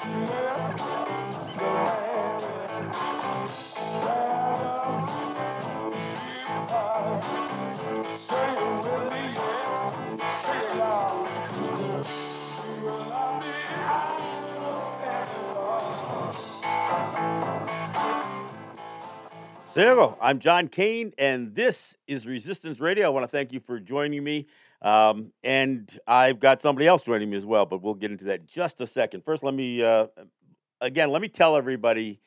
So, I'm John Kane, and this is Resistance Radio. I want to thank you for joining me. Um, and I've got somebody else joining me as well, but we'll get into that just a second. First, let me, uh, again, let me tell everybody,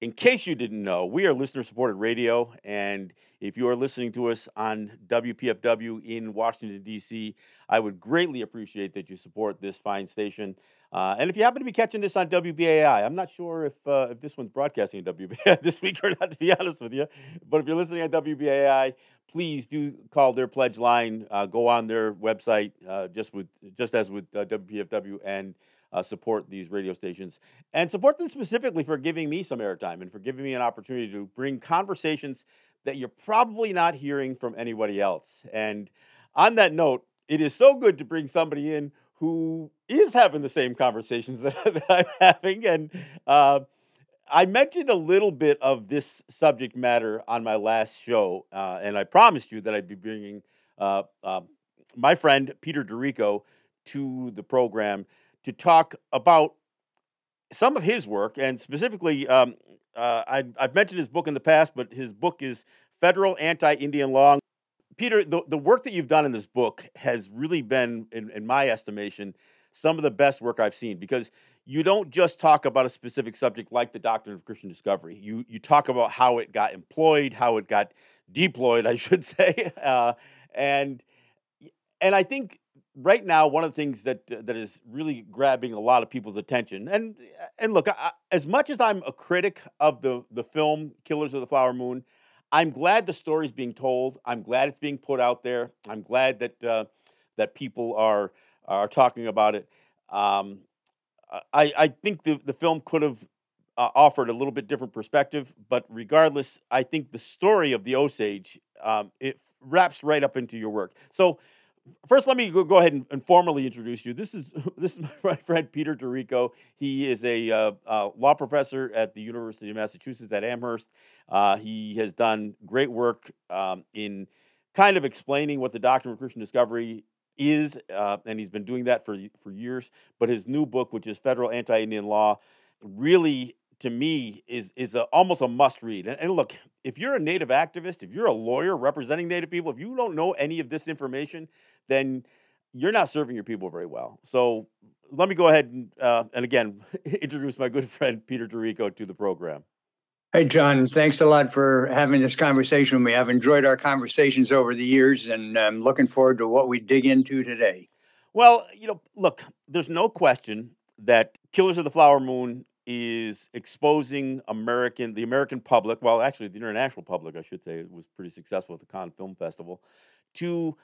in case you didn't know, we are listener supported radio. And if you are listening to us on WPFW in Washington, D.C., I would greatly appreciate that you support this fine station. Uh, and if you happen to be catching this on WBAI, I'm not sure if uh, if this one's broadcasting on WBAI this week or not, to be honest with you. But if you're listening on WBAI, please do call their pledge line. Uh, go on their website, uh, just with just as with uh, WPFW, and uh, support these radio stations and support them specifically for giving me some airtime and for giving me an opportunity to bring conversations that you're probably not hearing from anybody else. And on that note, it is so good to bring somebody in who is having the same conversations that, that I'm having. And uh, I mentioned a little bit of this subject matter on my last show, uh, and I promised you that I'd be bringing uh, um, my friend Peter d'Errico to the program to talk about some of his work, and specifically, um, uh, I, I've mentioned his book in the past, but his book is Federal Anti Indian Law Peter, the, the work that you've done in this book has really been, in, in my estimation, some of the best work I've seen because you don't just talk about a specific subject like the doctrine of Christian discovery. You you talk about how it got employed, how it got deployed, I should say, uh, and and I think right now one of the things that uh, that is really grabbing a lot of people's attention and and look, I, as much as I'm a critic of the the film Killers of the Flower Moon, I'm glad the story's being told. I'm glad it's being put out there. I'm glad that uh, that people are are talking about it. Um, I I think the the film could have uh, offered a little bit different perspective, but regardless, I think the story of the Osage um, it wraps right up into your work. So first, let me go, go ahead and, and, formally introduce you. This is this is my friend Peter d'Errico. He is a uh, uh, law professor at the University of Massachusetts at Amherst. Uh, he has done great work um, in kind of explaining what the doctrine of Christian discovery is, uh, and he's been doing that for for years. But his new book, which is Federal Anti-Indian Law, really to me is is a, almost a must read. And, and, look, if you're a Native activist, if you're a lawyer representing Native people, if you don't know any of this information, then you're not serving your people very well. So let me go ahead and uh, and again introduce my good friend Peter d'Errico to the program. Hey, John, thanks a lot for having this conversation with me. I've enjoyed our conversations over the years and I'm looking forward to what we dig into today. Well, you know, look, there's no question that Killers of the Flower Moon is exposing American, the American public, well, actually the international public, I should say, was pretty successful at the Cannes Film Festival, to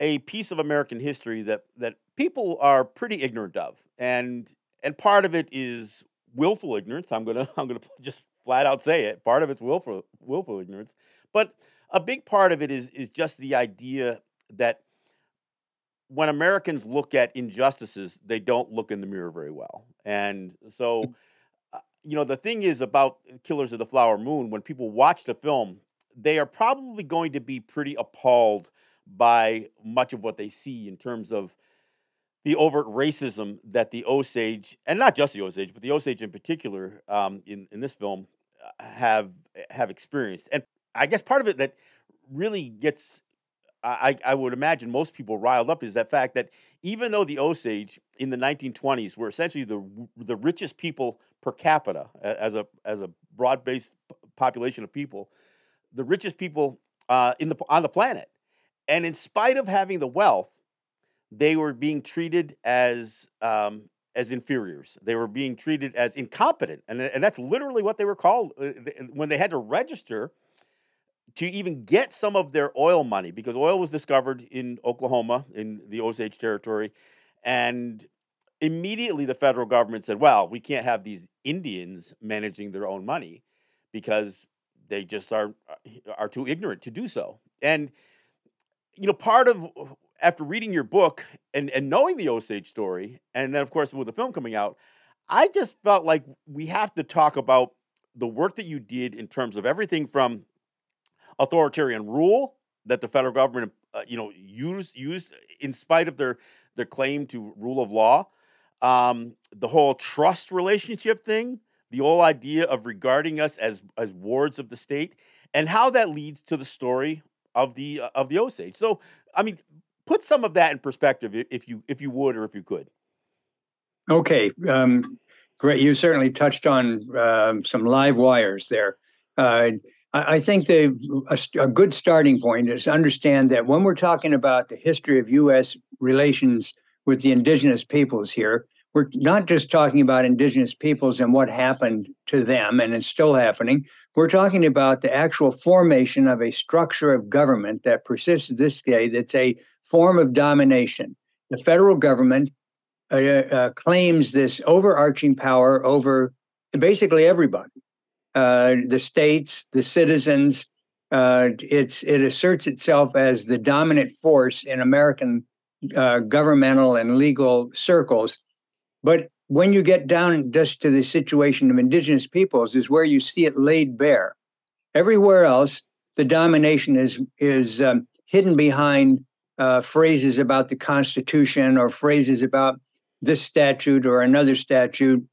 a piece of American history that that people are pretty ignorant of, and and part of it is willful ignorance. I'm gonna I'm gonna just flat out say it. Part of it's willful willful ignorance, but a big part of it is is just the idea that when Americans look at injustices, they don't look in the mirror very well, and so mm. uh, you know, the thing is about Killers of the Flower Moon, when people watch the film, they are probably going to be pretty appalled by much of what they see in terms of the overt racism that the Osage, and not just the Osage, but the Osage in particular, um, in in this film, uh, have have experienced. And I guess part of it that really gets I, I would imagine most people riled up is that fact that even though the Osage in the 1920s were essentially the the richest people per capita as a as a broad based population of people, the richest people uh, in the on the planet, and in spite of having the wealth, they were being treated as um, as inferiors. They were being treated as incompetent, and and that's literally what they were called uh, when they had to register to even get some of their oil money because oil was discovered in Oklahoma in the Osage Territory, and immediately the federal government said, "Well, we can't have these Indians managing their own money because they just are uh, are too ignorant to do so." And you know, part of after reading your book and and knowing the Osage story, and then of course with the film coming out, I just felt like we have to talk about the work that you did in terms of everything from authoritarian rule that the federal government, uh, you know, used used in spite of their their claim to rule of law, um, the whole trust relationship thing, the whole idea of regarding us as as wards of the state, and how that leads to the story of the uh, of the Osage. So, I mean, put some of that in perspective, if you if you would or if you could. Okay, um, great. You certainly touched on um, some live wires there. Uh, I, think a, a, good starting point is to understand that when we're talking about the history of U.S. relations with the indigenous peoples here, we're not just talking about indigenous peoples and what happened to them, and it's still happening. We're talking about the actual formation of a structure of government that persists this day that's a form of domination. The federal government uh, uh, claims this overarching power over basically everybody uh, the states, the citizens. Uh, it's it asserts itself as the dominant force in American uh, governmental and legal circles. But when you get down just to the situation of indigenous peoples, is where you see it laid bare. Everywhere else, the domination is is um, hidden behind uh, phrases about the Constitution or phrases about this statute or another statute.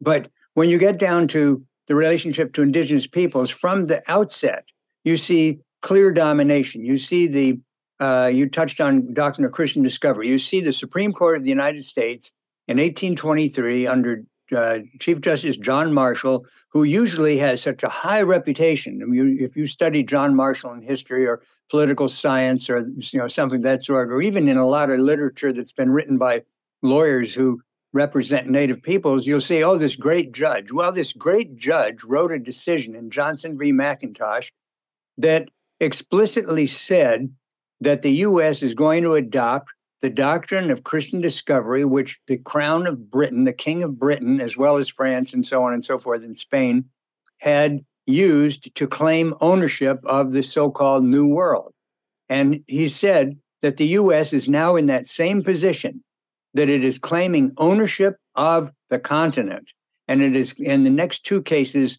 But when you get down to the relationship to indigenous peoples from the outset, you see clear domination. You see the, uh, you touched on doctrine of Christian discovery. You see the Supreme Court of the United States in 1823 under uh, Chief Justice John Marshall, who usually has such a high reputation. I mean, if you study John Marshall in history or political science or you know something of that sort, or even in a lot of literature that's been written by lawyers who represent Native peoples, you'll see, oh, this great judge. Well, this great judge wrote a decision in Johnson v. McIntosh that explicitly said that the U.S. is going to adopt the doctrine of Christian discovery, which the crown of Britain, the king of Britain, as well as France and so on and so forth, in Spain, had used to claim ownership of the so called New World. And he said that the U.S. is now in that same position that it is claiming ownership of the continent. And it is in the next two cases,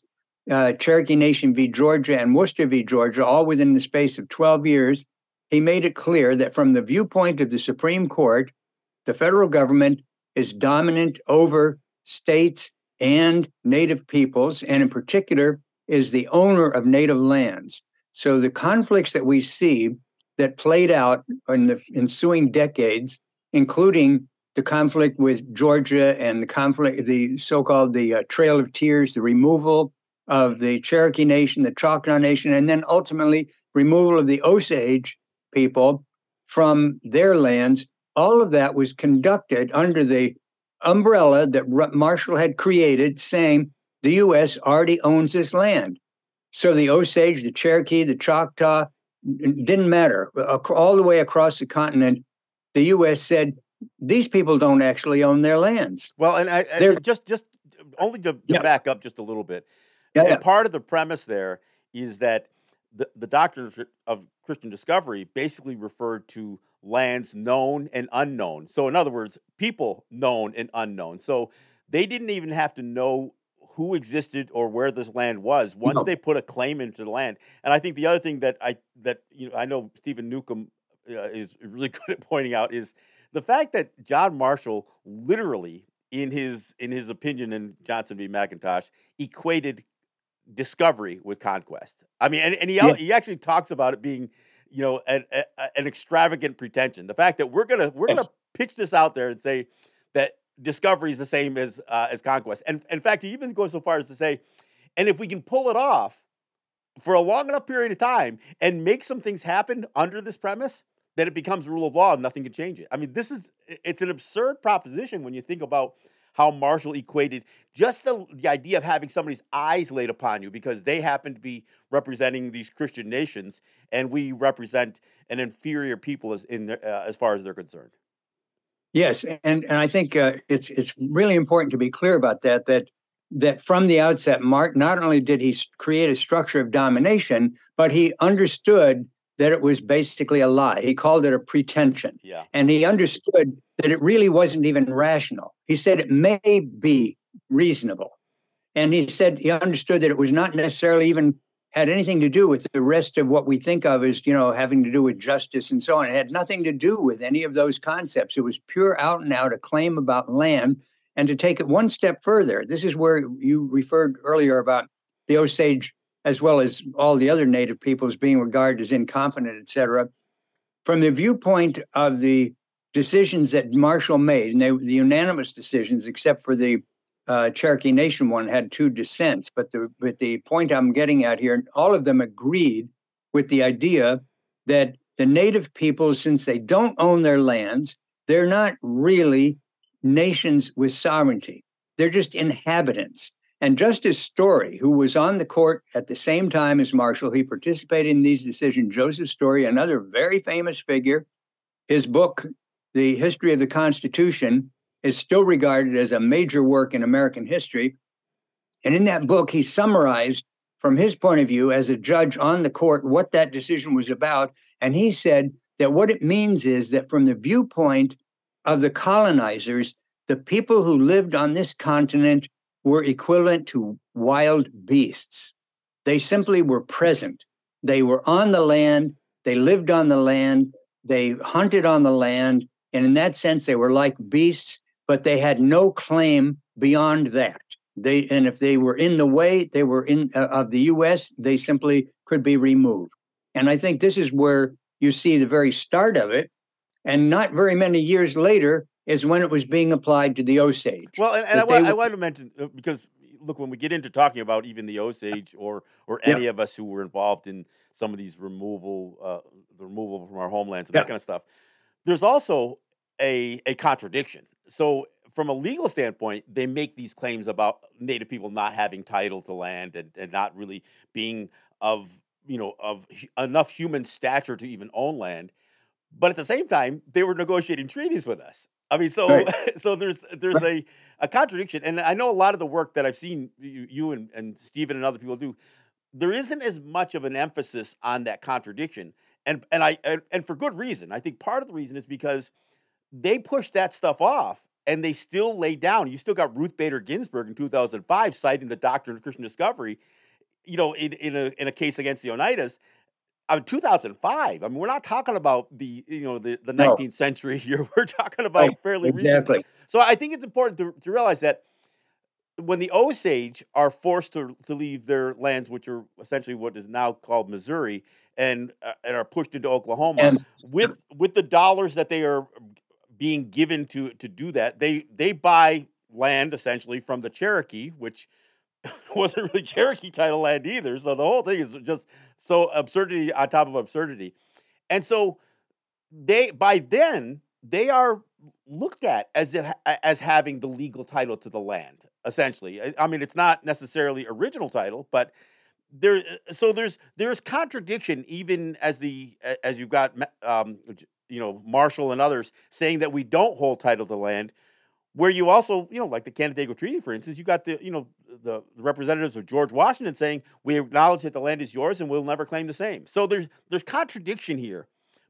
uh, Cherokee Nation v. Georgia and Worcester v. Georgia, all within the space of 12 years, he made it clear that from the viewpoint of the Supreme Court, the federal government is dominant over states and native peoples, and in particular, is the owner of native lands. So the conflicts that we see that played out in the ensuing decades, including the conflict with Georgia and the conflict, the so-called the uh, Trail of Tears, the removal of the Cherokee Nation, the Choctaw Nation, and then ultimately removal of the Osage people from their lands. All of that was conducted under the umbrella that Marshall had created, saying the U.S. already owns this land. So the Osage, the Cherokee, the Choctaw didn't matter. All the way across the continent, the U.S. said these people don't actually own their lands. Well, and I, I just just only to, to yeah. back up just a little bit. Yeah, yeah. Part of the premise there is that the, the doctrine of Christian discovery basically referred to lands known and unknown. So, in other words, people known and unknown. So, they didn't even have to know who existed or where this land was once no. they put a claim into the land. And I think the other thing that I that you know I know Stephen Newcomb uh, is really good at pointing out is the fact that John Marshall literally in his in his opinion in Johnson v. McIntosh equated discovery with conquest. I mean, and, and he yeah. he actually talks about it being, you know, an, a, an extravagant pretension. The fact that we're gonna we're gonna pitch this out there and say that discovery is the same as uh, as conquest. And in fact, he even goes so far as to say, and if we can pull it off for a long enough period of time and make some things happen under this premise, then it becomes rule of law and nothing can change it. I mean, this is it's an absurd proposition when you think about how Marshall equated just the, the idea of having somebody's eyes laid upon you because they happen to be representing these Christian nations and we represent an inferior people as in uh, as far as they're concerned. Yes, and and I think uh, it's it's really important to be clear about that that that from the outset, Mark not only did he create a structure of domination, but he understood that it was basically a lie. He called it a pretension. Yeah. And he understood that it really wasn't even rational. He said it may be reasonable. And he said he understood that it was not necessarily even had anything to do with the rest of what we think of as, you know, having to do with justice and so on. It had nothing to do with any of those concepts. It was pure out and out a claim about land. And to take it one step further, this is where you referred earlier about the Osage as well as all the other native peoples being regarded as incompetent, et cetera. From the viewpoint of the decisions that Marshall made, and they, the unanimous decisions, except for the uh, Cherokee Nation one, had two dissents. But the but the point I'm getting at here, all of them agreed with the idea that the native peoples, since they don't own their lands, they're not really nations with sovereignty. They're just inhabitants. And Justice Story, who was on the court at the same time as Marshall, he participated in these decisions. Joseph Story, another very famous figure, his book, The History of the Constitution, is still regarded as a major work in American history. And in that book, he summarized from his point of view as a judge on the court what that decision was about. And he said that what it means is that from the viewpoint of the colonizers, the people who lived on this continent were equivalent to wild beasts. They simply were present. They were on the land, they lived on the land, they hunted on the land, and in that sense, they were like beasts, but they had no claim beyond that. They and if they were in the way, they were in uh, of the U.S. They simply could be removed. And I think this is where you see the very start of it. And not very many years later, is when it was being applied to the Osage. Well, and, and I, wa- I want to mention uh, because look, when we get into talking about even the Osage or or any of us who were involved in some of these removal, uh, the removal from our homelands and that kind of stuff, there's also a a contradiction. So from a legal standpoint, they make these claims about Native people not having title to land and, and not really being of you know of enough human stature to even own land. But at the same time, they were negotiating treaties with us. I mean, so right. so there's there's a, a contradiction, and I know a lot of the work that I've seen you, you and, and Stephen and other people do. There isn't as much of an emphasis on that contradiction, and and I and, and for good reason. I think part of the reason is because they pushed that stuff off, and they still lay down. You still got Ruth Bader Ginsburg in 2005 citing the doctrine of Christian discovery, you know, in in a in a case against the Oneidas, I mean, 2005. I mean, we're not talking about the you know the, the 19th no. century here. We're talking about right. fairly exactly. Recent. So I think it's important to, to realize that when the Osage are forced to, to leave their lands, which are essentially what is now called Missouri, and uh, and are pushed into Oklahoma and, with with the dollars that they are being given to to do that, they they buy land essentially from the Cherokee, which wasn't really Cherokee title land either. So the whole thing is just so absurdity on top of absurdity. And so they by then they are looked at as if, as having the legal title to the land essentially. I mean it's not necessarily original title, but there so there's there's contradiction even as the as you've got um, you know Marshall and others saying that we don't hold title to land where you also, you know, like the Canandaigua Treaty, for instance, you got the, you know, the, representatives of George Washington saying we acknowledge that the land is yours and we'll never claim the same. So there's there's contradiction here,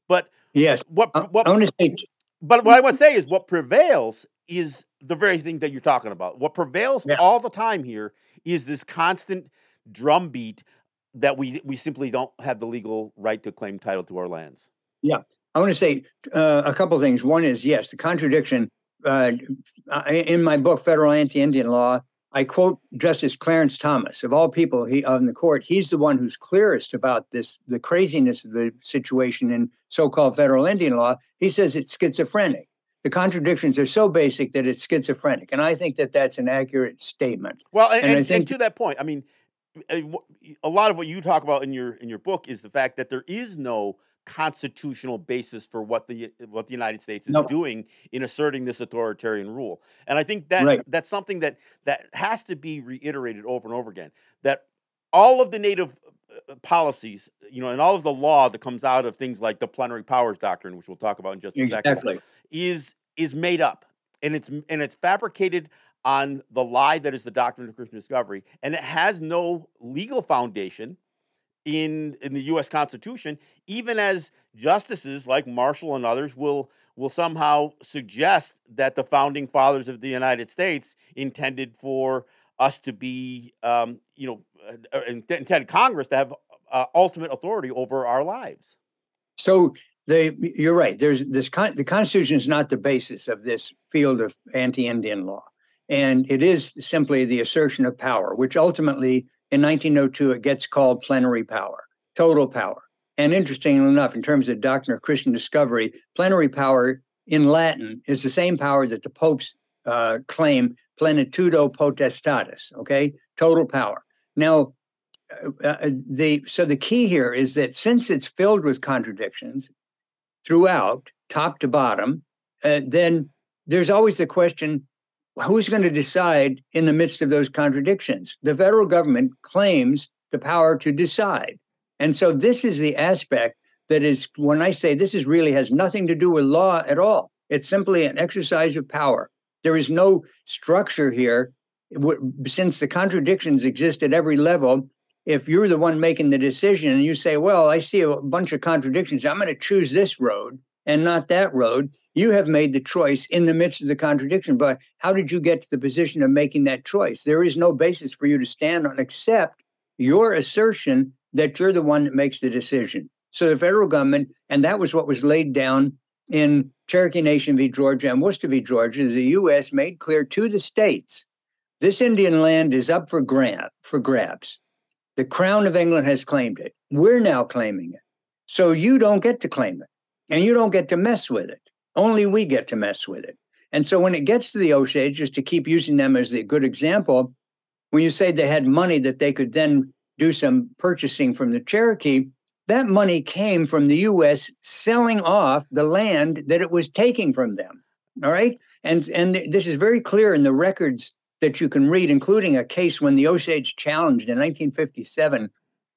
but yes, what what I want to say, but what I want to say is what prevails is the very thing that you're talking about. What prevails yeah. all the time here is this constant drumbeat that we we simply don't have the legal right to claim title to our lands. Yeah, I want to say uh, a couple things. One is yes, the contradiction uh, in my book, Federal Anti-Indian Law, I quote Justice Clarence Thomas. Of all people he, on the court, he's the one who's clearest about this, the craziness of the situation in so-called federal Indian law. He says it's schizophrenic. The contradictions are so basic that it's schizophrenic, and I think that that's an accurate statement. Well, and, and, and, think, and to that point, I mean, a lot of what you talk about in your in your book is the fact that there is no constitutional basis for what the what the United States is nope. doing in asserting this authoritarian rule. And I think that right. that's something that that has to be reiterated over and over again. That all of the native uh, policies, you know, and all of the law that comes out of things like the plenary powers doctrine, which we'll talk about in just a exactly. second, is is made up and it's and it's fabricated on the lie that is the doctrine of Christian discovery, and it has no legal foundation in in the U.S. Constitution, even as justices like Marshall and others will will somehow suggest that the founding fathers of the United States intended for us to be, um, you know, uh, uh intended Congress to have uh, ultimate authority over our lives. So they, you're right. There's this. Con- the Constitution is not the basis of this field of anti-Indian law, and it is simply the assertion of power, which ultimately in 1902, it gets called plenary power, total power. And interestingly enough, in terms of doctrine of Christian discovery, plenary power in Latin is the same power that the popes uh, claim plenitudo potestatis, okay? Total power. Now, uh, uh, the so the key here is that since it's filled with contradictions throughout, top to bottom, uh, then there's always the question who's going to decide in the midst of those contradictions? The federal government claims the power to decide. And so this is the aspect that is, when I say this is really has nothing to do with law at all, it's simply an exercise of power. There is no structure here. Since the contradictions exist at every level, if you're the one making the decision and you say, Well, I see a bunch of contradictions, I'm going to choose this road and not that road, you have made the choice in the midst of the contradiction. But how did you get to the position of making that choice? There is no basis for you to stand on except your assertion that you're the one that makes the decision. So the federal government, and that was what was laid down in Cherokee Nation v. Georgia and Worcester v. Georgia, the U.S. made clear to the states this Indian land is up for grab for grabs. The Crown of England has claimed it. We're now claiming it. So you don't get to claim it, and you don't get to mess with it. Only we get to mess with it. And so when it gets to the Osage, just to keep using them as a good example, when you say they had money that they could then do some purchasing from the Cherokee, that money came from the US selling off the land that it was taking from them. All right. And, and this is very clear in the records that you can read, including a case when the Osage challenged in 1957,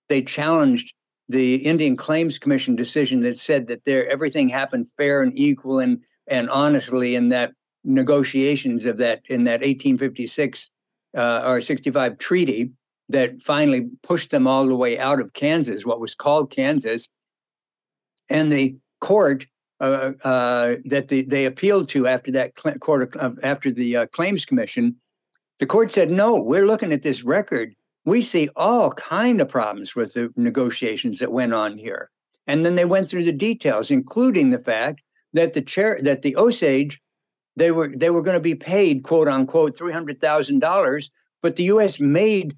they challenged the Indian Claims Commission decision that said that there everything happened fair and equal and and honestly in that negotiations of that in that 1856 uh, or 65 treaty that finally pushed them all the way out of Kansas, what was called Kansas, and the court uh, uh, that the, they appealed to after that court of, after the uh, claims commission, the court said no. We're looking at this record we see all kind of problems with the negotiations that went on here. And then they went through the details, including the fact that the chair that the Osage they were they were going to be paid quote unquote three hundred thousand dollars, but the U.S. made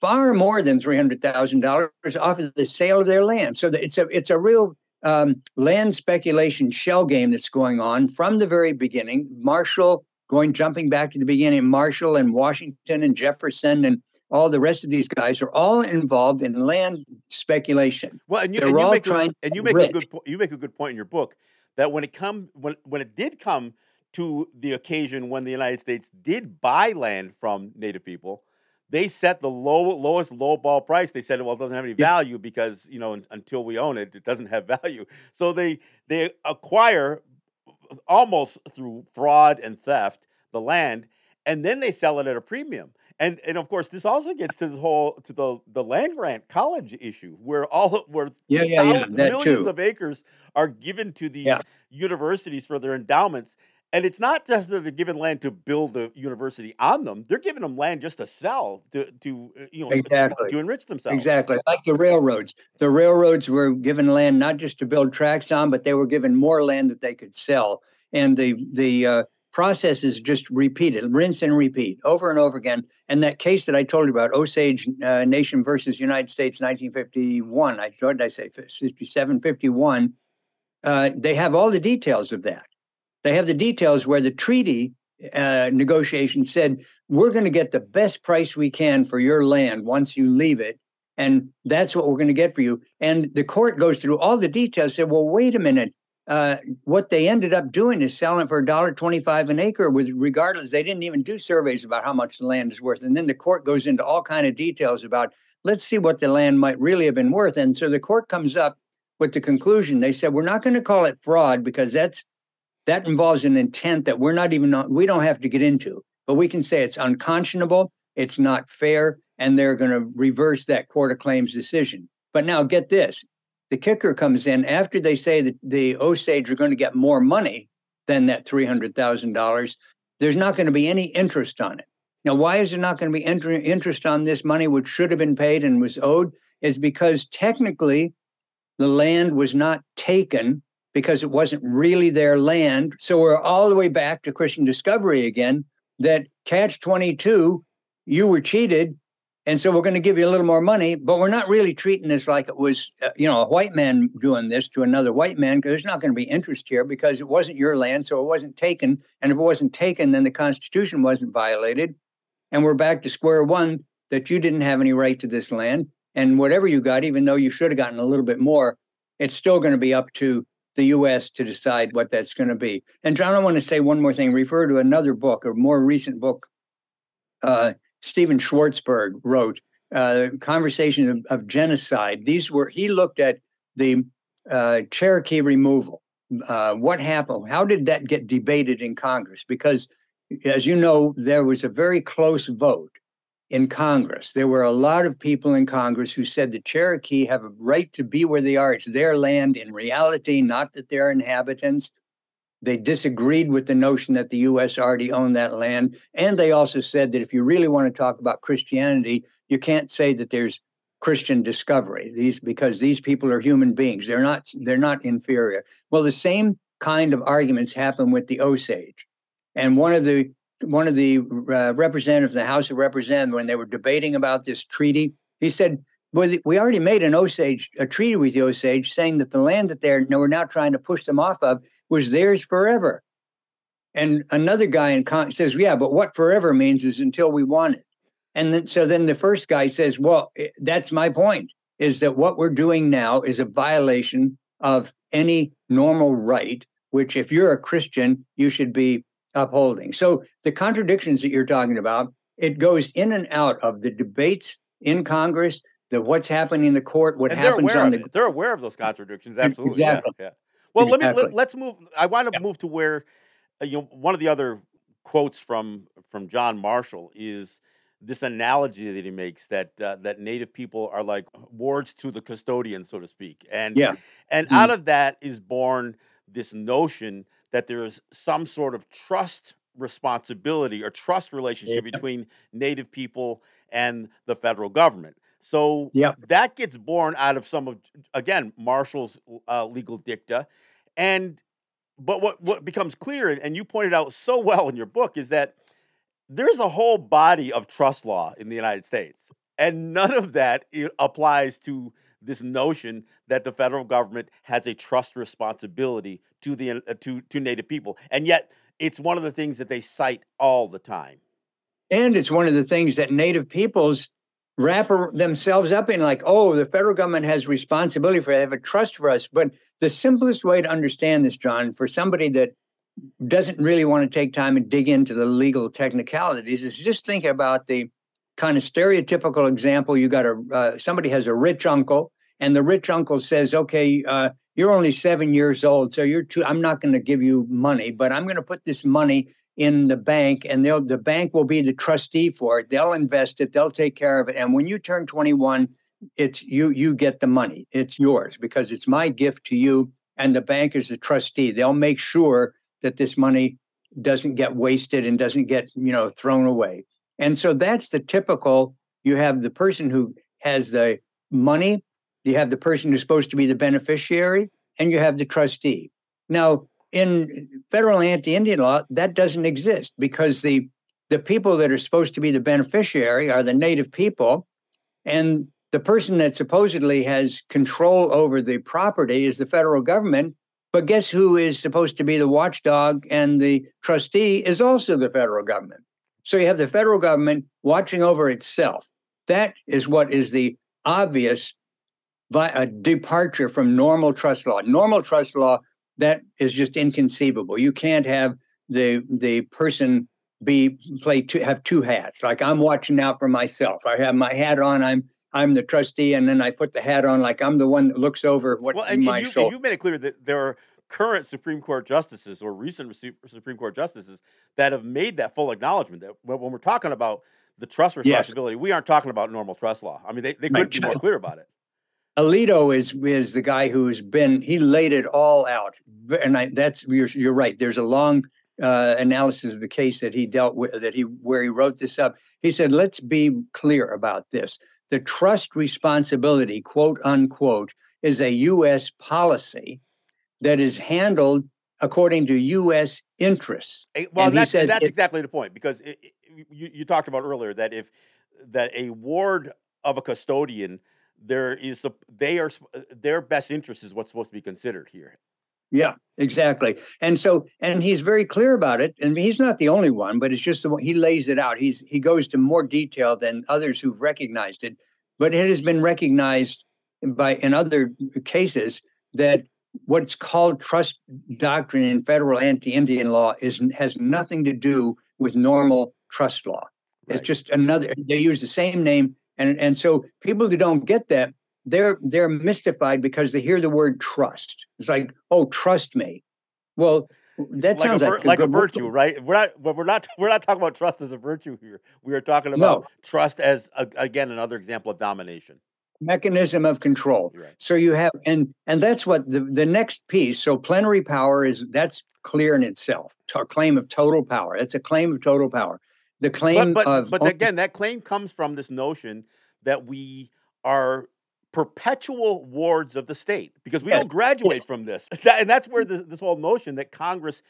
far more than three hundred thousand dollars off of the sale of their land. So it's a it's a real um, land speculation shell game that's going on from the very beginning. Marshall going jumping back to the beginning, Marshall and Washington and Jefferson and all the rest of these guys are all involved in land speculation. Well, and you, and you make, a, and you make a good you make a good point in your book that when it come when when it did come to the occasion when the United States did buy land from Native people, they set the low, lowest low ball price. They said, well, it doesn't have any value because you know until we own it, it doesn't have value. So they they acquire almost through fraud and theft the land, and then they sell it at a premium and and of course this also gets to the whole to the the land grant college issue where all where yeah, yeah, yeah, millions too. of acres are given to these yeah. universities for their endowments and it's not just that they're given land to build a university on them they're giving them land just to sell to to uh, you know exactly. to enrich themselves exactly like the railroads the railroads were given land not just to build tracks on but they were given more land that they could sell and the the uh, process is just repeated, rinse and repeat over and over again. And that case that I told you about, Osage uh, Nation versus United States, 1951, I what did I say, 57, 51, uh, they have all the details of that. They have the details where the treaty uh, negotiation said, we're going to get the best price we can for your land once you leave it. And that's what we're going to get for you. And the court goes through all the details, said, well, wait a minute uh, what they ended up doing is selling for a dollar twenty-five an acre. With regardless, they didn't even do surveys about how much the land is worth, and then the court goes into all kind of details about let's see what the land might really have been worth. And so the court comes up with the conclusion. They said we're not going to call it fraud because that's that involves an intent that we're not even we don't have to get into, but we can say it's unconscionable, it's not fair, and they're going to reverse that court of claims decision. But now get this the kicker comes in after they say that the Osage are going to get more money than that $300,000, there's not going to be any interest on it. Now, why is there not going to be interest on this money, which should have been paid and was owed? Is because technically the land was not taken because it wasn't really their land. So we're all the way back to Christian discovery again that catch 22, you were cheated. And so we're going to give you a little more money, but we're not really treating this like it was, uh, you know, a white man doing this to another white man because there's not going to be interest here because it wasn't your land, so it wasn't taken. And if it wasn't taken, then the Constitution wasn't violated. And we're back to square one that you didn't have any right to this land. And whatever you got, even though you should have gotten a little bit more, it's still going to be up to the U.S. to decide what that's going to be. And John, I want to say one more thing. Refer to another book, a more recent book. Uh, Stephen Schwartzberg wrote, uh, "Conversation of, of, Genocide." These were he looked at the uh, Cherokee removal. Uh, what happened? How did that get debated in Congress? Because, as you know, there was a very close vote in Congress. There were a lot of people in Congress who said the Cherokee have a right to be where they are. It's their land in reality, not that they're inhabitants. They disagreed with the notion that the U.S. already owned that land. And they also said that if you really want to talk about Christianity, you can't say that there's Christian discovery. These because these people are human beings. They're not they're not inferior. Well, the same kind of arguments happen with the Osage. And one of the one of the uh, representatives in the House of Representatives, when they were debating about this treaty, he said, well, we already made an Osage, a treaty with the Osage saying that the land that they're we're now trying to push them off of was theirs forever. And another guy in Congress says, yeah, but what forever means is until we want it. And then, so then the first guy says, well, that's my point, is that what we're doing now is a violation of any normal right, which if you're a Christian, you should be upholding. So the contradictions that you're talking about, it goes in and out of the debates in Congress, the what's happening in the court, what and happens on the. They're aware of those contradictions. Absolutely. Exactly. Yeah, yeah. Well, exactly. let me let, us move. I want to yeah. move to where, uh, you know, one of the other quotes from from John Marshall is this analogy that he makes that uh, that native people are like wards to the custodian, so to speak, and yeah, and mm. out of that is born this notion that there is some sort of trust responsibility or trust relationship yeah. between native people and the federal government. So yep. that gets born out of some of again Marshall's uh, legal dicta, and but what what becomes clear, and you pointed out so well in your book, is that there's a whole body of trust law in the United States, and none of that applies to this notion that the federal government has a trust responsibility to the uh, to to native people and yet it's one of the things that they cite all the time and it's one of the things that native peoples wrap themselves up in like oh the federal government has responsibility for it, have a trust for us. But the simplest way to understand this john for somebody that doesn't really want to take time and dig into the legal technicalities is just think about the kind of stereotypical example you got a uh, somebody has a rich uncle and the rich uncle says okay uh, you're only seven years old so you're too i'm not going to give you money but i'm going to put this money in the bank and they'll the bank will be the trustee for it. They'll invest it they'll take care of it and when you turn 21 it's you you get the money. It's yours because it's my gift to you and the bank is the trustee. They'll make sure that this money doesn't get wasted and doesn't get you know thrown away. And so that's the typical you have the person who has the money, you have the person who's supposed to be the beneficiary, and you have the trustee. Now, in federal anti-Indian law, that doesn't exist because the the people that are supposed to be the beneficiary are the native people, and the person that supposedly has control over the property is the federal government. But guess who is supposed to be the watchdog and the trustee is also the federal government. So you have the federal government watching over itself. That is what is the obvious a uh, departure from normal trust law. Normal trust law that is just inconceivable. You can't have the the person be play two, have two hats. Like I'm watching out for myself. I have my hat on. I'm I'm the trustee, and then I put the hat on like I'm the one that looks over what well, and my you, shoulder. You've made it clear that there are current Supreme Court justices or recent Supreme Court justices that have made that full acknowledgement that when we're talking about the trust responsibility, yes. we aren't talking about normal trust law. I mean, they, they couldn't be more clear about it. Alito is is the guy who's been he laid it all out, and I, that's you're, you're right. There's a long uh, analysis of the case that he dealt with that he where he wrote this up. He said, "Let's be clear about this. The trust responsibility, quote unquote, is a U.S. policy that is handled according to U.S. interests." Well, and that's, said, that's it, exactly the point because it, it, you, you talked about earlier that if that a ward of a custodian there is they are their best interest is what's supposed to be considered here. Yeah, exactly. And so, and he's very clear about it. And he's not the only one, but it's just the one he lays it out. He's he goes to more detail than others who've recognized it. But it has been recognized by in other cases that what's called trust doctrine in federal anti-Indian law is has nothing to do with normal trust law. Right. It's just another. They use the same name and and so people who don't get that, they're they're mystified because they hear the word trust. It's like, oh, trust me. Well, that like sounds a, like, like a, virtue, right? We're not, but we're not, we're not talking about trust as a virtue here. We are talking about no. trust as a, again another example of domination, mechanism of control. Right. So you have, and and that's what the the next piece. So plenary power is that's clear in itself. A claim of total power. It's a claim of total power the claim but, but, of but again that claim comes from this notion that we are perpetual wards of the state because we don't graduate yes. from this. And that's where the, this whole notion that congress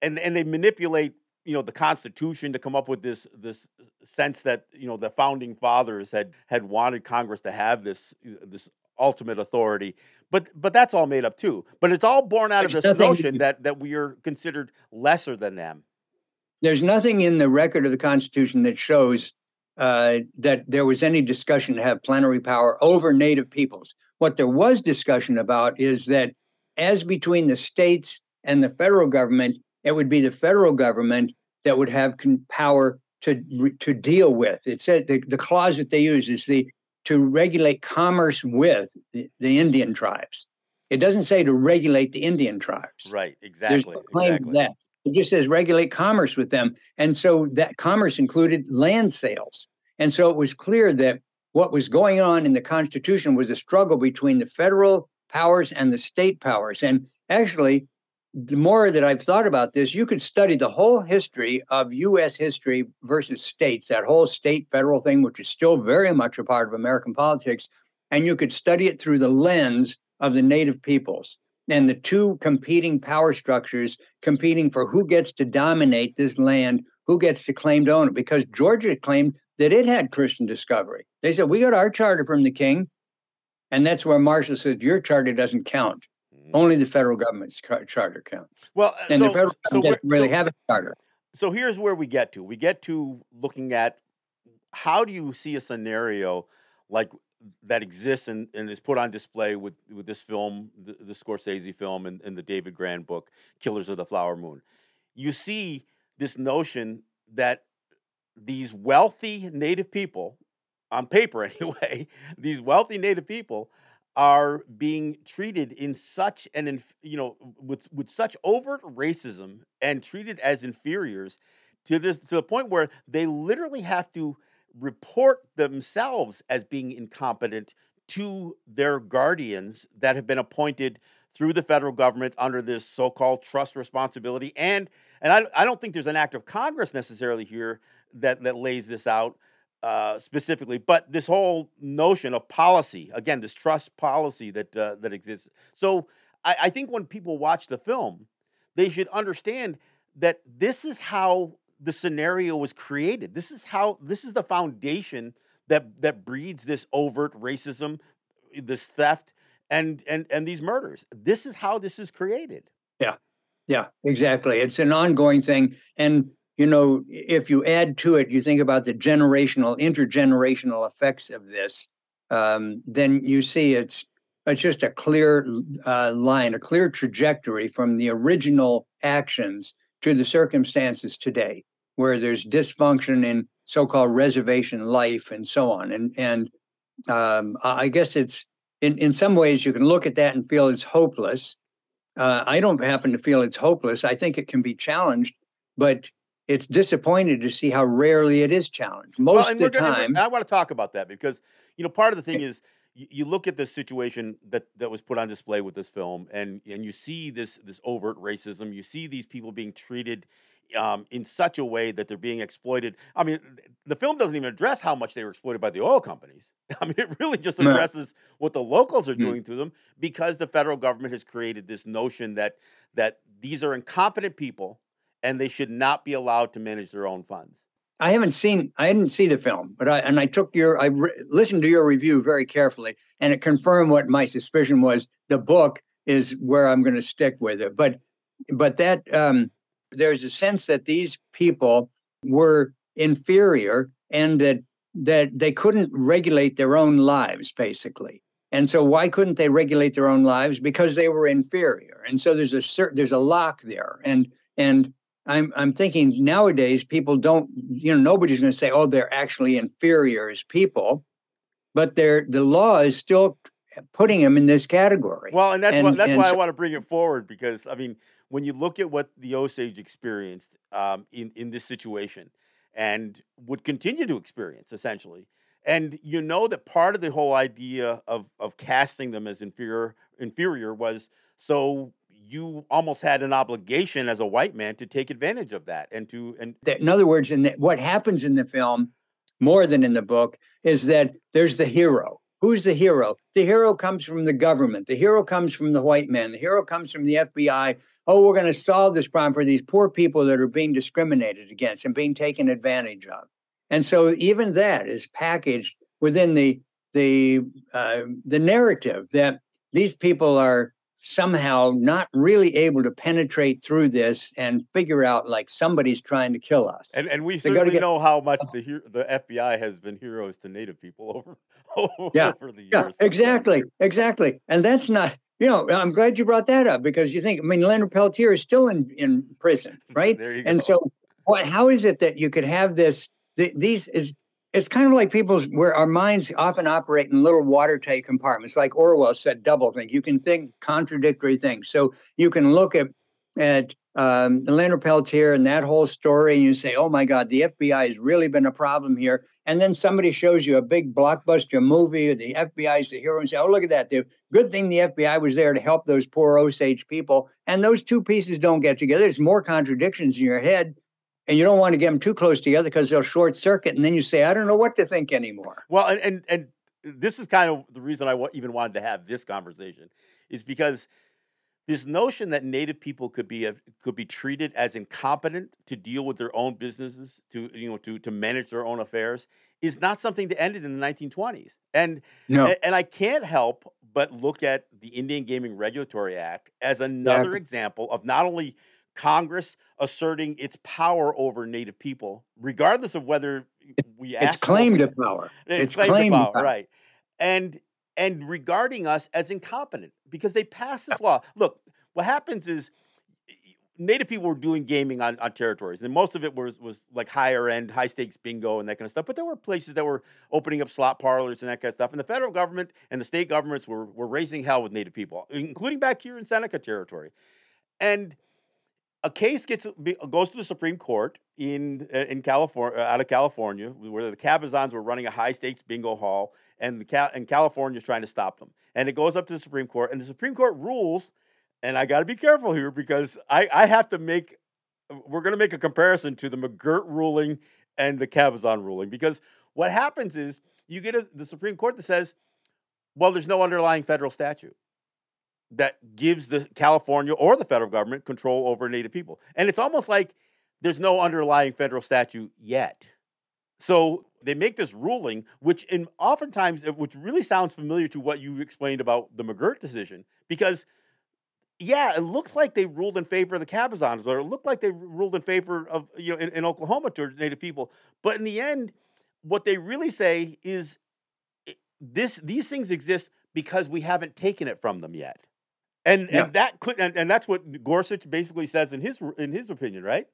and and they manipulate you know the constitution to come up with this this sense that you know the founding fathers had had wanted congress to have this this ultimate authority. But but that's all made up too. But it's all born out of this notion that that we are considered lesser than them there's nothing in the record of the Constitution that shows uh, that there was any discussion to have plenary power over Native peoples. What there was discussion about is that, as between the states and the federal government, it would be the federal government that would have con- power to to deal with. It said the, the clause that they use is the to regulate commerce with the, the Indian tribes. It doesn't say to regulate the Indian tribes. Right. Exactly. There's claim exactly. that. It just says regulate commerce with them. And so that commerce included land sales. And so it was clear that what was going on in the Constitution was a struggle between the federal powers and the state powers. And actually, the more that I've thought about this, you could study the whole history of US history versus states, that whole state federal thing, which is still very much a part of American politics. And you could study it through the lens of the native peoples and the two competing power structures competing for who gets to dominate this land, who gets to claim to own it. Because Georgia claimed that it had Christian discovery. They said, We got our charter from the king. And that's where Marshall said, Your charter doesn't count. Mm-hmm. Only the federal government's charter counts. Well, and so, the federal government so government really so, have a charter. So here's where we get to. We get to looking at how do you see a scenario like that exists and, and is put on display with, with this film, the, the Scorsese film, and, and the David Grann book, Killers of the Flower Moon. You see this notion that these wealthy native people, on paper anyway, these wealthy native people are being treated in such an you know with with such overt racism and treated as inferiors to this to the point where they literally have to report themselves as being incompetent to their guardians that have been appointed through the federal government under this so-called trust responsibility. And and I, I don't think there's an act of congress necessarily here that that lays this out uh, specifically but this whole notion of policy again this trust policy that uh, that exists. So I, I think when people watch the film they should understand that this is how the scenario was created. This is how this is the foundation that that breeds this overt racism, this theft, and and and these murders. This is how this is created. Yeah, yeah, exactly. It's an ongoing thing, and you know, if you add to it, you think about the generational, intergenerational effects of this, um, then you see it's it's just a clear uh, line, a clear trajectory from the original actions to the circumstances today where there's dysfunction in so-called reservation life and so on. And and um, I guess it's in in some ways you can look at that and feel it's hopeless. Uh, I don't happen to feel it's hopeless. I think it can be challenged, but it's disappointing to see how rarely it is challenged. Most well, of the gonna, time, I want to talk about that because you know part of the thing is you look at the situation that, that was put on display with this film, and and you see this this overt racism. You see these people being treated um, in such a way that they're being exploited. I mean, the film doesn't even address how much they were exploited by the oil companies. I mean, it really just addresses no. what the locals are mm. doing to them because the federal government has created this notion that that these are incompetent people and they should not be allowed to manage their own funds. I haven't seen, I didn't see the film, but I and I took your, I re- listened to your review very carefully, and it confirmed what my suspicion was. The book is where I'm going to stick with it, but but that um, there's a sense that these people were inferior and that that they couldn't regulate their own lives, basically. And so, why couldn't they regulate their own lives? Because they were inferior. And so, there's a certain there's a lock there, and and I'm I'm thinking nowadays people don't you know nobody's going to say oh they're actually inferior as people, but they're the law is still putting them in this category. Well, and that's and, why, that's why so, I want to bring it forward because I mean when you look at what the Osage experienced um, in in this situation and would continue to experience essentially, and you know that part of the whole idea of of casting them as inferior inferior was so you almost had an obligation as a white man to take advantage of that and to and in other words in the, what happens in the film more than in the book is that there's the hero who's the hero? The hero comes from the government. The hero comes from the white man. The hero comes from the fbi oh we're going to solve this problem for these poor people that are being discriminated against and being taken advantage of. And so even that is packaged within the the uh, the narrative that these people are somehow not really able to penetrate through this and figure out like somebody's trying to kill us. And and we certainly get, know how much oh. the the FBI has been heroes to Native people over, over yeah, the years. Yeah, exactly, exactly. And that's not. You know, I'm glad you brought that up because you think. I mean, Leonard Peltier is still in in prison, right? and go. so, what? How is it that you could have this? these is it's kind of like people's where our minds often operate in little watertight compartments like orwell said double think you can think contradictory things so you can look at at um, Leonard Peltier and that whole story, and you say, "Oh my God, the FBI has really been a problem here." And then somebody shows you a big blockbuster movie, or the FBI is the hero, and say, "Oh, look at that! The good thing the FBI was there to help those poor Osage people." And those two pieces don't get together. There's more contradictions in your head and you don't want to get them too close together because they'll short circuit, and then you say, "I don't know what to think anymore." Well, and and, and this is kind of the reason I even wanted to have this conversation is because this notion that native people could be a, could be treated as incompetent to deal with their own businesses to you know to to manage their own affairs is not something that ended in the 1920s and no. and I can't help but look at the Indian Gaming Regulatory Act as another yeah. example of not only Congress asserting its power over Native people, regardless of whether we ask. It's claim to power. It's, it's claim, claim to power, power, right? And and regarding us as incompetent because they passed this law. Look, what happens is Native people were doing gaming on, on territories, and most of it was was like higher end, high stakes bingo and that kind of stuff. But there were places that were opening up slot parlors and that kind of stuff. And the federal government and the state governments were were raising hell with Native people, including back here in Seneca territory. And a case gets goes to the Supreme Court in in California, uh, out of California, where the Cabazons were running a high stakes bingo hall, and the and California is trying to stop them. And it goes up to the Supreme Court, and the Supreme Court rules. And I got to be careful here because I, I have to make we're going to make a comparison to the McGirt ruling and the Cabazon ruling because what happens is you get a, the Supreme Court that says, well, there's no underlying federal statute that gives the California or the federal government control over Native people. And it's almost like there's no underlying federal statute yet. So they make this ruling, which in oftentimes, which really sounds familiar to what you explained about the McGirt decision, because yeah, it looks like they ruled in favor of the Cabazons, or it looked like they ruled in favor of you know in, in Oklahoma to Native people. But in the end, what they really say is this: these things exist because we haven't taken it from them yet. And yeah. and that could and, and that's what Gorsuch basically says in his in his opinion, right?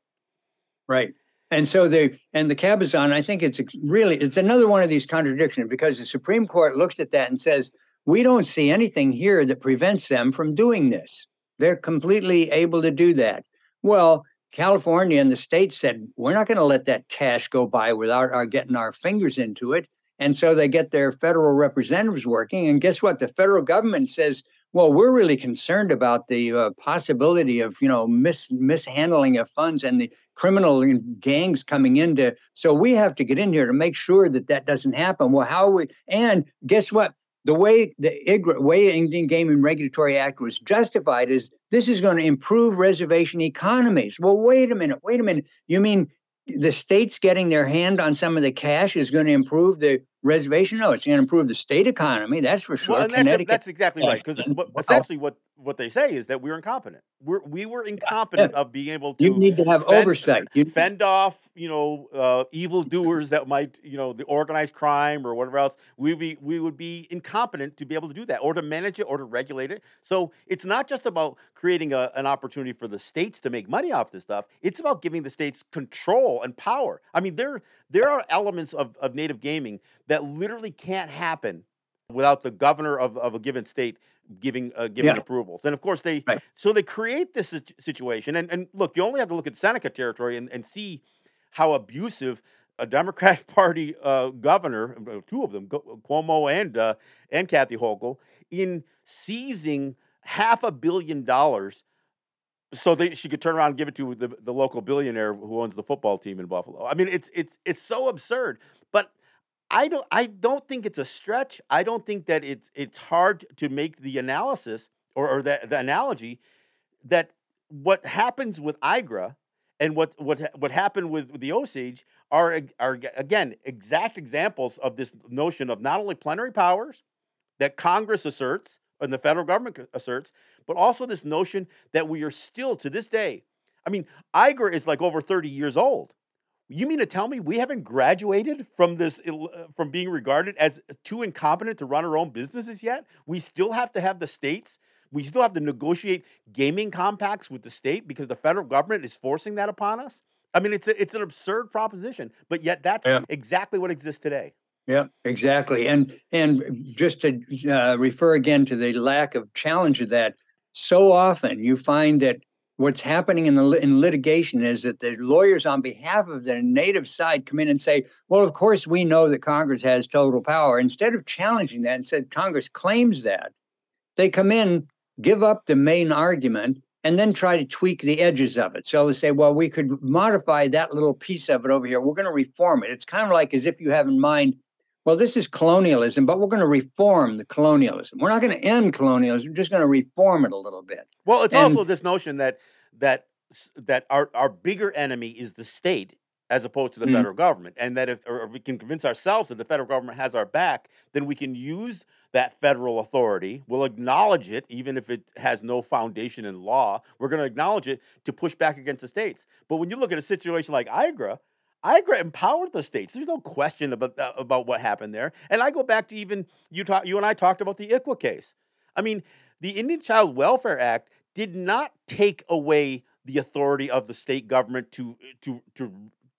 Right. And so they and the Cabazon, I think it's really it's another one of these contradictions because the Supreme Court looks at that and says we don't see anything here that prevents them from doing this. They're completely able to do that. Well, California and the state said we're not going to let that cash go by without our getting our fingers into it. And so they get their federal representatives working. And guess what? The federal government says, well, we're really concerned about the uh, possibility of, you know, mis- mishandling of funds and the criminal gangs coming into. So we have to get in here to make sure that that doesn't happen. Well, how we, and guess what? The way the IGRA, way Indian Gaming Regulatory Act was justified is this is going to improve reservation economies. Well, wait a minute, wait a minute. You mean the states getting their hand on some of the cash is going to improve the reservation? No, it's going to improve the state economy. That's for sure. Well, that's, that's, exactly right. Because essentially, what what they say is that we're incompetent. We're we were incompetent yeah. of being able to. You need to have fend, oversight. You fend off, you know, uh, evil doers that might, you know, the organized crime or whatever else. We be we would be incompetent to be able to do that, or to manage it, or to regulate it. So it's not just about creating a, an opportunity for the states to make money off this stuff. It's about giving the states control and power. I mean, there there are elements of, of native gaming that literally can't happen without the governor of, of a given state giving uh, giving yeah. approvals. And of course, they right. so they create this situation. And, and look, you only have to look at Seneca territory and, and see how abusive a Democratic Party uh, governor, uh, two of them, Cuomo and uh, and Kathy Hochul, in seizing half a billion dollars so they, she could turn around and give it to the, the local billionaire who owns the football team in Buffalo. I mean, it's it's it's so absurd. But I don't I don't think it's a stretch. I don't think that it's it's hard to make the analysis or, or the, the analogy that what happens with IGRA and what what what happened with, the Osage are are again exact examples of this notion of not only plenary powers that Congress asserts and the federal government asserts, but also this notion that we are still to this day. I mean, IGRA is like over 30 years old. You mean to tell me we haven't graduated from this uh, from being regarded as too incompetent to run our own businesses yet? We still have to have the states. We still have to negotiate gaming compacts with the state because the federal government is forcing that upon us. I mean, it's a, it's an absurd proposition, but yet that's yeah. exactly what exists today. Yeah, exactly. And and just to uh, refer again to the lack of challenge of that, so often you find that what's happening in the in litigation is that the lawyers on behalf of the native side come in and say, "Well, of course we know that Congress has total power." Instead of challenging that and said Congress claims that, they come in, give up the main argument, and then try to tweak the edges of it. So they say, "Well, we could modify that little piece of it over here. We're going to reform it." It's kind of like as if you have in mind. Well, this is colonialism, but we're going to reform the colonialism. We're not going to end colonialism. We're just going to reform it a little bit. Well, it's and, also this notion that that that our our bigger enemy is the state as opposed to the mm-hmm. federal government, and that if or we can convince ourselves that the federal government has our back, then we can use that federal authority. We'll acknowledge it, even if it has no foundation in law. We're going to acknowledge it to push back against the states. But when you look at a situation like IGRA, IGRA empowered the states. There's no question about uh, about what happened there. And I go back to even you talk, you and I talked about the ICWA case. I mean, the Indian Child Welfare Act did not take away the authority of the state government to to to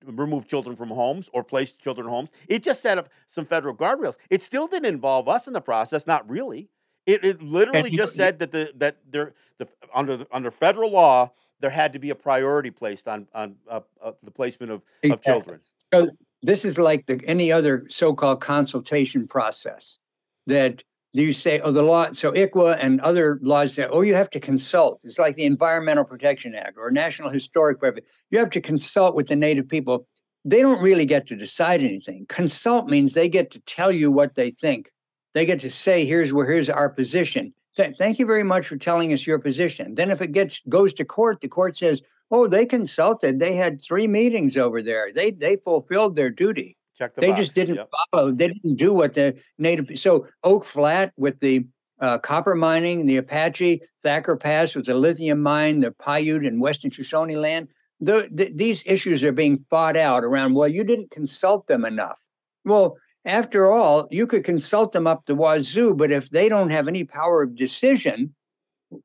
remove children from homes or place children in homes. It just set up some federal guardrails. It still didn't involve us in the process, not really. It, it literally just said that the that there the under under federal law there had to be a priority placed on on uh, uh, the placement of, exactly. of children. So this is like the, any other so-called consultation process that you say, oh, the law, so ICWA and other laws say, oh, you have to consult. It's like the Environmental Protection Act or National Historic Refuge. You have to consult with the Native people. They don't really get to decide anything. Consult means they get to tell you what they think. They get to say, here's where here's our position. Thank you very much for telling us your position. Then if it gets goes to court, the court says, oh, they consulted. They had three meetings over there. They they fulfilled their duty. Check the they box. just didn't yep. follow. They didn't do what the native. So Oak Flat with the uh, copper mining, the Apache, Thacker Pass with the lithium mine, the Paiute and Western Shoshone land. The, the, these issues are being fought out around. Well, you didn't consult them enough. Well, after all, you could consult them up the wazoo, but if they don't have any power of decision,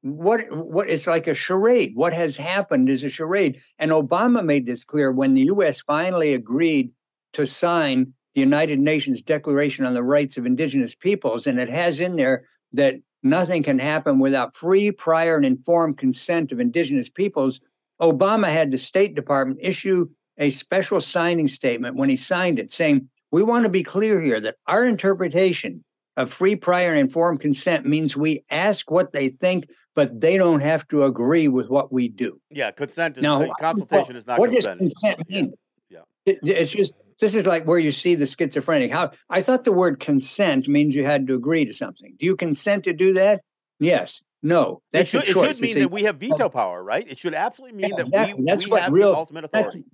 what what it's like a charade. What has happened is a charade. And Obama made this clear when the US finally agreed to sign the United Nations Declaration on the Rights of Indigenous Peoples, and it has in there that nothing can happen without free, prior, and informed consent of Indigenous peoples. Obama had the State Department issue a special signing statement when he signed it, saying, we want to be clear here that our interpretation of free, prior, and informed consent means we ask what they think, but they don't have to agree with what we do. Yeah, consent is now, consultation is not what consent. does consent mean? Yeah. yeah. It, it's just this is like where you see the schizophrenic. How I thought the word consent means you had to agree to something. Do you consent to do that? Yes. No. That's it should, a choice. It should mean that we have veto power, right? It should absolutely mean yeah, that we, that's we what have real, the ultimate authority.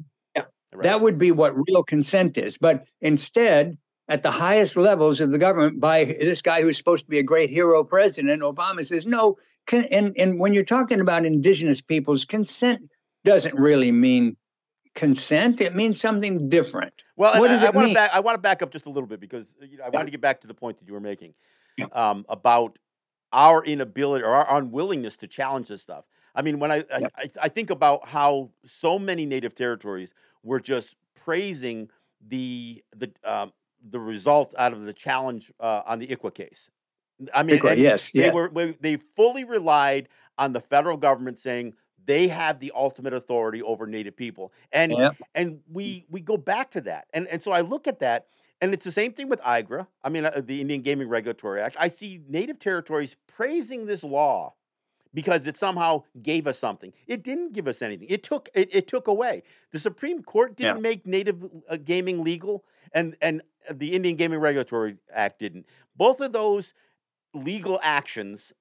Right. That would be what real consent is. But instead, at the highest levels of the government by this guy who's supposed to be a great hero president, Obama says, no. and, and when you're talking about indigenous peoples, consent doesn't really mean consent. It means something different. Well, what does I, I it want mean? To back, I want to back up just a little bit because you know, I yeah. want to get back to the point that you were making um, about our inability or our unwillingness to challenge this stuff. I mean, when I. I, I think about how so many native territories were just praising the the um, the result out of the challenge uh, on the ICWA case. I mean, ICWA, yes, they yeah. were they fully relied on the federal government saying they have the ultimate authority over Native people, and yeah. and we we go back to that, and and so I look at that, and it's the same thing with IGRA. I mean, uh, the Indian Gaming Regulatory Act. I see Native territories praising this law because it somehow gave us something. It didn't give us anything. It took it, it took away. The Supreme Court didn't yeah. make native uh, gaming legal, and and the Indian Gaming Regulatory Act didn't. Both of those legal actions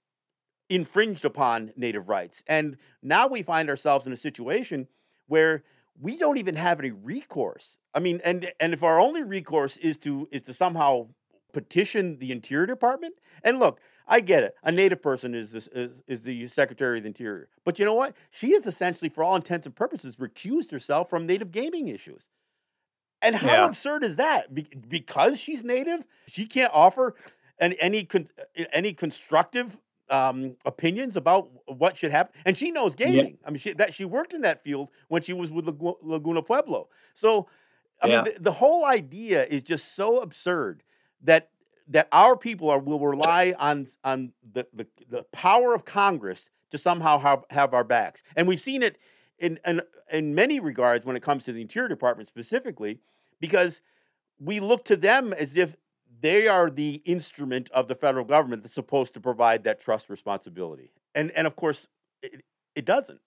infringed upon native rights, and now we find ourselves in a situation where we don't even have any recourse. I mean, and and if our only recourse is to is to somehow petition the Interior Department, and look, I get it. A native person is, this, is is the Secretary of the Interior, but you know what? She is essentially, for all intents and purposes, recused herself from native gaming issues. And how yeah. absurd is that? Be- because she's native, she can't offer any any, con- any constructive um, opinions about what should happen. And she knows gaming. Yeah. I mean, she that she worked in that field when she was with Laguna Pueblo. So, I yeah. mean, the, the, whole idea is just so absurd that that our people are will rely on on the, the, the power of Congress to somehow have, have our backs. And we've seen it in, in in many regards when it comes to the Interior Department specifically, because we look to them as if they are the instrument of the federal government that's supposed to provide that trust responsibility. And and of course it, it doesn't.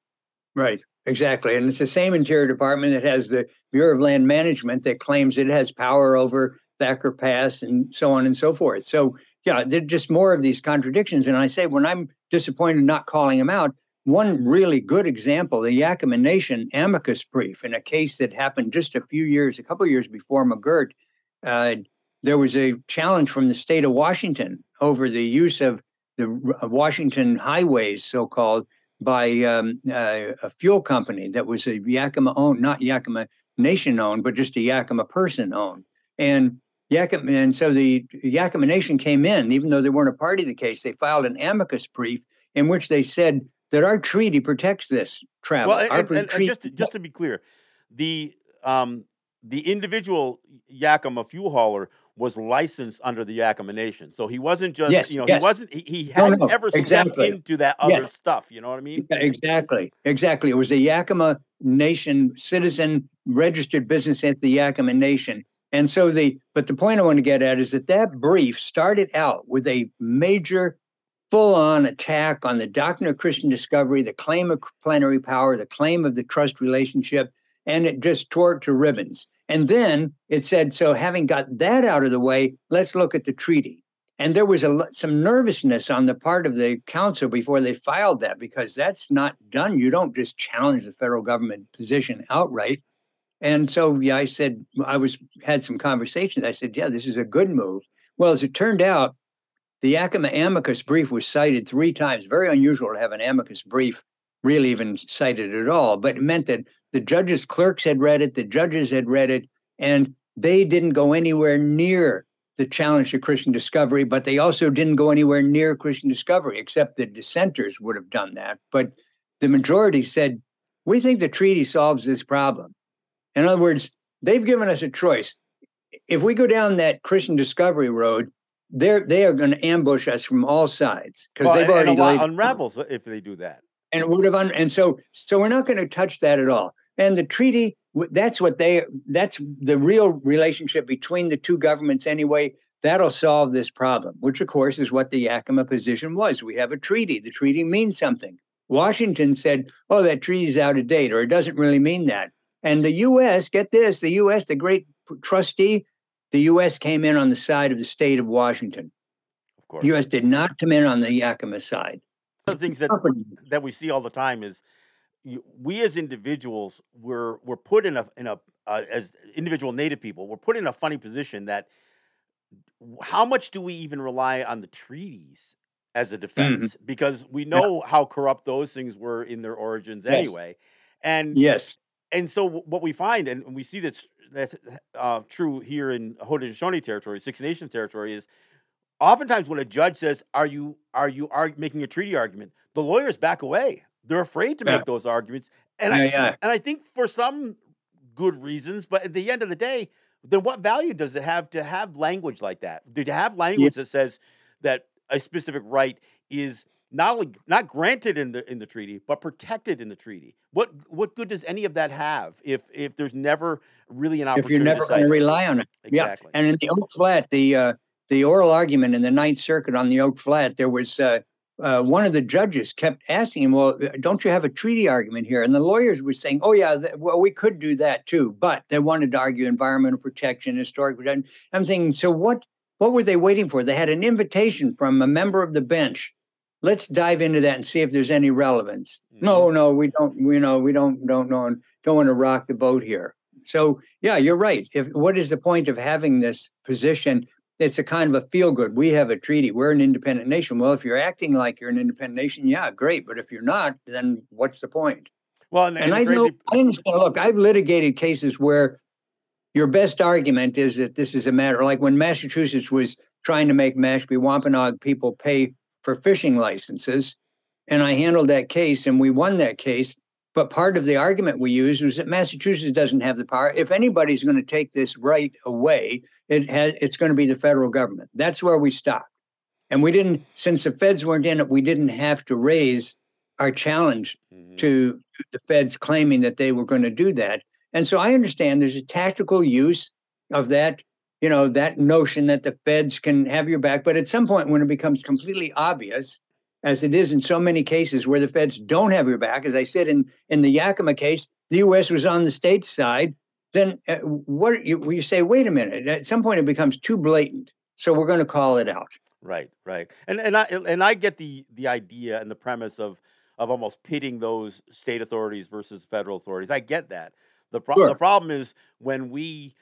Right. Exactly. And it's the same Interior Department that has the Bureau of Land Management that claims it has power over Thacker Pass and so on and so forth. So, yeah, there's just more of these contradictions. And I say, when I'm disappointed not calling them out, one really good example, the Yakima Nation amicus brief in a case that happened just a few years, a couple years before McGirt, uh, there was a challenge from the state of Washington over the use of the Washington highways, so called, by um, uh, a fuel company that was a Yakima owned, not Yakima Nation owned, but just a Yakima person owned. And Yakama, and so the Yakama Nation came in, even though they weren't a party to the case, they filed an amicus brief in which they said that our treaty protects this travel. Well, and, and, and just, to, just to be clear, the um, the individual Yakama fuel hauler was licensed under the Yakama Nation, so he wasn't just yes, you know yes. he wasn't he, he hadn't no, no, ever exactly. stepped into that other yes. stuff. You know what I mean? Exactly, exactly. It was a Yakama Nation citizen registered business at the Yakama Nation. And so the, but the point I want to get at is that that brief started out with a major full on attack on the doctrine of Christian discovery, the claim of plenary power, the claim of the trust relationship, and it just tore it to ribbons. And then it said, so having got that out of the way, let's look at the treaty. And there was a, some nervousness on the part of the council before they filed that because that's not done. You don't just challenge the federal government position outright. And so, yeah, I said, I was had some conversations. I said, yeah, this is a good move. Well, as it turned out, the Yakama amicus brief was cited three times. Very unusual to have an amicus brief really even cited at all, but it meant that the judges' clerks had read it, the judges had read it, and they didn't go anywhere near the challenge to Christian discovery, but they also didn't go anywhere near Christian discovery, except the dissenters would have done that. But the majority said, we think the treaty solves this problem. In other words, they've given us a choice. If we go down that Christian discovery road, they're they are going to ambush us from all sides because well, they've already and a lot unravels if they do that. And it would have un- and so so we're not going to touch that at all. And the treaty that's what they that's the real relationship between the two governments anyway that'll solve this problem which of course is what the yakima position was we have a treaty the treaty means something washington said oh that treaty's out of date or it doesn't really mean that and the us get this the us the great trustee the us came in on the side of the state of washington. Of course. the us did not come in on the yakima side. One of the things that that we see all the time is we as individuals we're we're put in a in a uh, as individual native people we're put in a funny position that how much do we even rely on the treaties as a defense? Because we know how corrupt those things were in their origins Yes. anyway. And yes and so what we find, and we see that's that's uh, true here in Haudenosaunee territory, Six Nations territory, is oftentimes when a judge says, "Are you are you are making a treaty argument?" the lawyers back away. They're afraid to Yeah. make those arguments, and Yeah, I yeah. and I think for some good reasons, but at the end of the day, then what value does it have to have language like that? Do you have language that says that a specific right is not only not granted in the in the treaty, but protected in the treaty? What what good does any of that have if if there's never really an if opportunity? you're never to going to rely on it Exactly. Yeah, and in the Oak Flat, the uh, the oral argument in the Ninth Circuit on the Oak Flat, there was uh, uh, one of the judges kept asking him, "Well, uh, don't you have a treaty argument here?" And the lawyers were saying, "Oh yeah, th- well we could do that too," but they wanted to argue environmental protection, historic protection. I'm thinking, so what? What were they waiting for? They had an invitation from a member of the bench. Let's dive into that and see if there's any relevance. Mm-hmm. No, no, we don't. We know we don't don't know don't want to rock the boat here. So yeah, you're right. If what is the point of having this position? It's a kind of a feel good. We have a treaty. We're an independent nation. Well, if you're acting like you're an independent nation, yeah, great. But if you're not, then what's the point? Well, and, And the I know I understand. Look, I've litigated cases where your best argument is that this is a matter like when Massachusetts was trying to make Mashpee Wampanoag people pay for fishing licenses, and I handled that case and we won that case. But part of the argument we used was that Massachusetts doesn't have the power. If anybody's going to take this right away, it has it's going to be the federal government. That's where we stopped. And we didn't, since the feds weren't in it, we didn't have to raise our challenge Mhm. to the feds claiming that they were going to do that. And so I understand there's a tactical use of that, you know, that notion that the feds can have your back. But at some point, when it becomes completely obvious, as it is in so many cases where the feds don't have your back, as I said in in the Yakima case, the U.S. was on the state side. Then uh, what you, you say? Wait a minute. At some point, it becomes too blatant. So we're going to call it out. Right, right, and and I and I get the the idea and the premise of of almost pitting those state authorities versus federal authorities. I get that. the pro- Sure. The problem is when we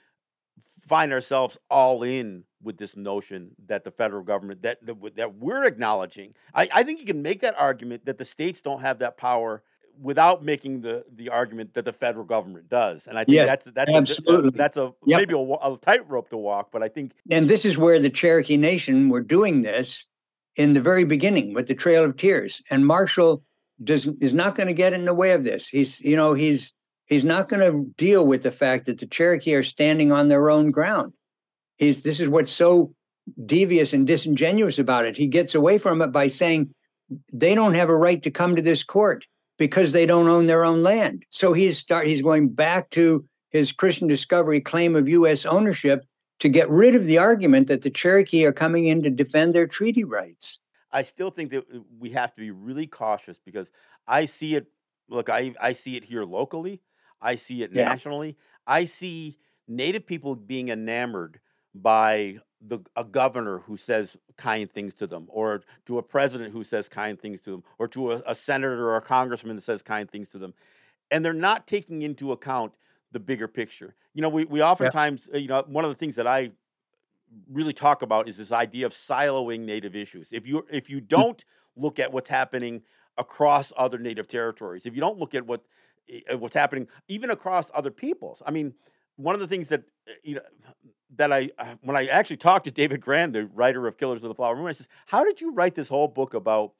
find ourselves all in with this notion that the federal government that that, that we're acknowledging. I, I think you can make that argument that the states don't have that power without making the the argument that the federal government does. And I think that's that's a, that's a Yep. maybe a, a tightrope to walk. But I think and this is where the Cherokee Nation were doing this in the very beginning with the Trail of Tears. And Marshall does is not going to get in the way of this. He's you know he's he's not going to deal with the fact that the Cherokee are standing on their own ground. He's this is what's so devious and disingenuous about it. He gets away from it by saying they don't have a right to come to this court because they don't own their own land. So he's start he's going back to his Christian discovery claim of US ownership to get rid of the argument that the Cherokee are coming in to defend their treaty rights. I still think that we have to be really cautious because I see it. Look, I I see it here locally. I see it Yeah. nationally. I see Native people being enamored by the a governor who says kind things to them, or to a president who says kind things to them, or to a, a senator or a congressman that says kind things to them, and they're not taking into account the bigger picture. You know, we we oftentimes, uh, you know, one of the things that I really talk about is this idea of siloing native issues. If you if you don't look at what's happening across other native territories, if you don't look at what what's happening even across other peoples, I mean, one of the things that eh, you know that I uh, when I actually talked to David Grann, the writer of Killers of the Flower Moon, I says, "How did you write this whole book about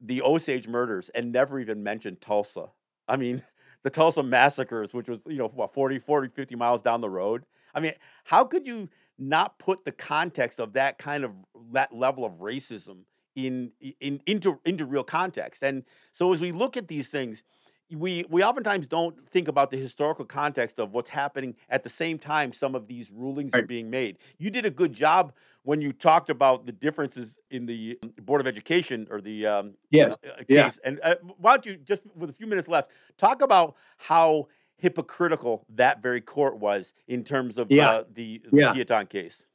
the Osage murders and never even mention Tulsa?" I mean, the Tulsa massacres, which was you know what 40, 40, 50 miles down the road. I mean, how could you not put the context of that kind of that level of racism in in into into real context? And so as we look at these things, we we oftentimes don't think about the historical context of what's happening at the same time some of these rulings are being made. You did a good job when you talked about the differences in the um, Board of Education or the um, yes. uh, case. Yeah. And uh, why don't you just with a few minutes left talk about how hypocritical that very court was in terms of Yeah. uh, the, the Yeah. Tee-Hit-Ton case.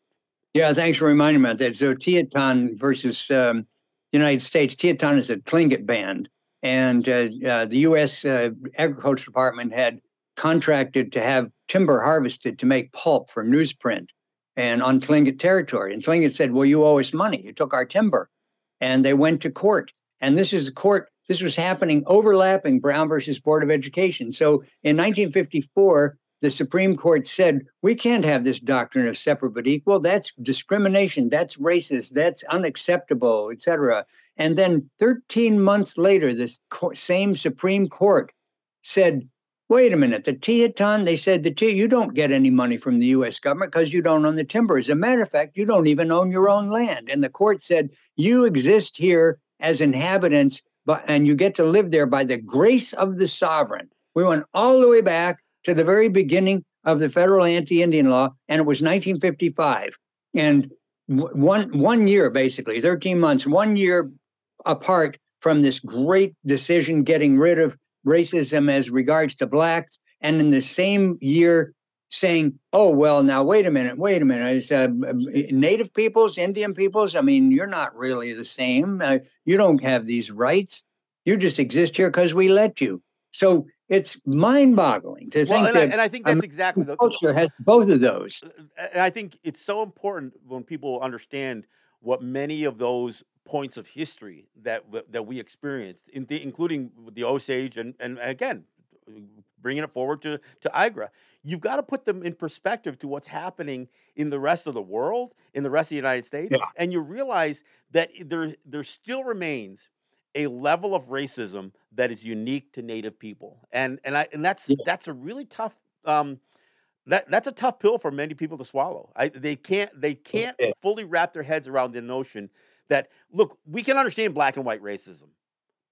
Yeah, thanks for reminding me about that. So Tee-Hit-Ton versus um, United States. Tee-Hit-Ton is a Tlingit band, and uh, uh, the U.S. Uh, Agriculture Department had contracted to have timber harvested to make pulp for newsprint, and on Tlingit territory. And Tlingit said, "Well, you owe us money. You took our timber," and they went to court. And this is court. This was happening overlapping Brown versus Board of Education. So in 1954, the Supreme Court said, we can't have this doctrine of separate but equal. That's discrimination. That's racist. That's unacceptable, et cetera. And then 13 months later, this co- same Supreme Court said, wait a minute, the Tee-Hit-Ton, they said, the T, you don't get any money from the US government because you don't own the timber. As a matter of fact, you don't even own your own land. And the court said, you exist here as inhabitants, but and you get to live there by the grace of the sovereign. We went all the way back to the very beginning of the federal anti-Indian law, and it was 1955. And one one year, basically, 13 months, one year apart from this great decision getting rid of racism as regards to blacks, and in the same year saying, "Oh well, now wait a minute, wait a minute, uh, Native peoples, Indian peoples. I mean, you're not really the same. Uh, you don't have these rights. You just exist here because we let you." So it's mind-boggling to Well, think and, I, that and I think that's American exactly the, culture has both of those. Uh, uh, and I think it's so important when people understand what many of those points of history that that we experienced, in the, including the Osage, and and again, bringing it forward to to IGRA. You've got to put them in perspective to what's happening in the rest of the world, in the rest of the United States, Yeah. and you realize that there there still remains a level of racism that is unique to Native people, and and I and that's Yeah. that's a really tough. Um, that that's a tough pill for many people to swallow. I, they can't they can't it. fully wrap their heads around the notion that look, we can understand black and white racism,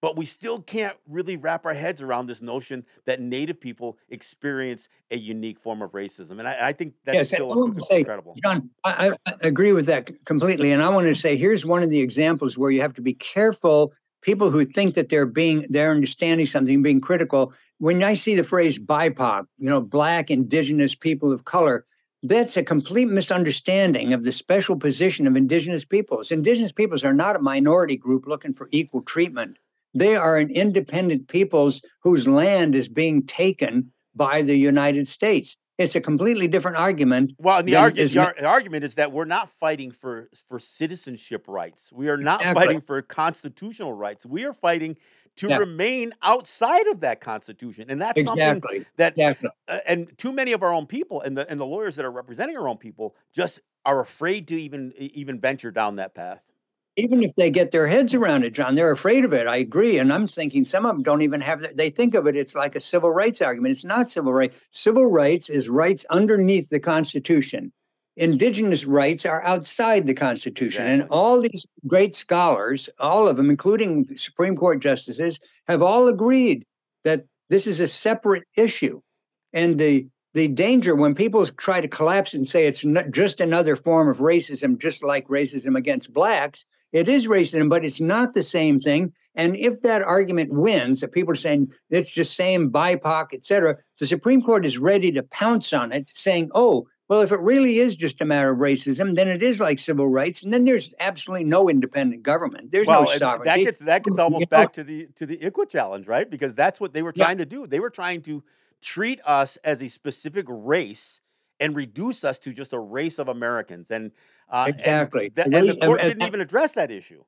but we still can't really wrap our heads around this notion that Native people experience a unique form of racism, and I, I think that's Yes, still I say, incredible. John, I I agree with that completely. And I want to say here's one of the examples where you have to be careful. People who think that they're being they're understanding something, being critical. When I see the phrase BIPOC, you know, Black, Indigenous, people of color, that's a complete misunderstanding of the special position of Indigenous peoples. Indigenous peoples are not a minority group looking for equal treatment. They are an independent peoples whose land is being taken by the United States. It's a completely different argument Well, and the, argu- is the ar- argument is that we're not fighting for for citizenship rights. We are not Exactly. fighting for constitutional rights. We are fighting to Yeah. remain outside of that constitution, and that's something that Exactly. uh, and too many of our own people and the and the lawyers that are representing our own people just are afraid to even even venture down that path. Even if they get their heads around it, John, they're afraid of it. I agree. And I'm thinking some of them don't even have that. They think of it, it's like a civil rights argument. It's not civil rights. Civil rights is rights underneath the Constitution. Indigenous rights are outside the Constitution. And all these great scholars, all of them, including Supreme Court justices, have all agreed that this is a separate issue. And the the danger when people try to collapse and say it's not just another form of racism, just like racism against blacks, it is racism, but it's not the same thing. And if that argument wins, that people are saying it's just same BIPOC, et cetera, the Supreme Court is ready to pounce on it, saying, oh, well, if it really is just a matter of racism, then it is like civil rights, and then there's absolutely no independent government. There's well, no and that gets that gets You almost know- back to the to the ICWA challenge, right? Because that's what they were Yeah. trying to do. They were trying to treat us as a specific race and reduce us to just a race of Americans. And uh, and Exactly. and, Really, the court and- didn't even address that issue.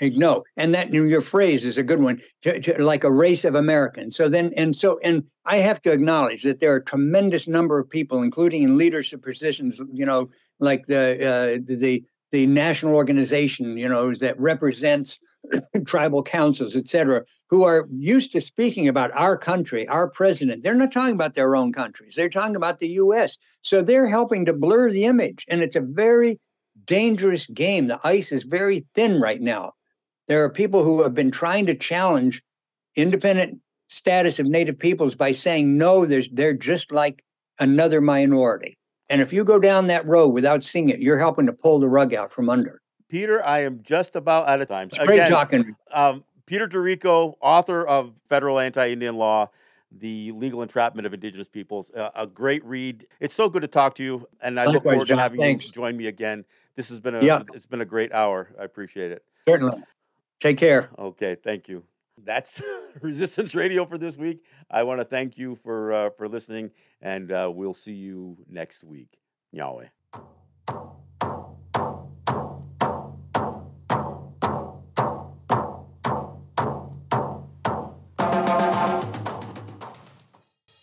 Eh, No, and that your phrase is a good one, to, to, like a race of Americans. So then, and so, and I have to acknowledge that there are a tremendous number of people, including in leadership positions, you know, like the uh, the the national organization, you know, that represents tribal councils, et cetera, who are used to speaking about our country, our president. They're not talking about their own countries. They're talking about the U.S. So they're helping to blur the image, and it's a very dangerous game. The ice is very thin right now. There are people who have been trying to challenge independent status of Native peoples by saying no, they're just like another minority. And if you go down that road without seeing it, you're helping to pull the rug out from under. Peter, I am just about out of time. It's great talking. Um, Peter d'Errico, author of Federal Anti-Indian Law, The Legal Entrapment of Indigenous Peoples, uh, a great read. It's so good to talk to you, and I Likewise, look forward John. to having Thanks. you join me again. This has been a Yeah. it's been a great hour. I appreciate it. Certainly. Take care. Okay, thank you. That's Resistance Radio for this week. I want to thank you for uh, for listening, and uh, we'll see you next week. Yahweh.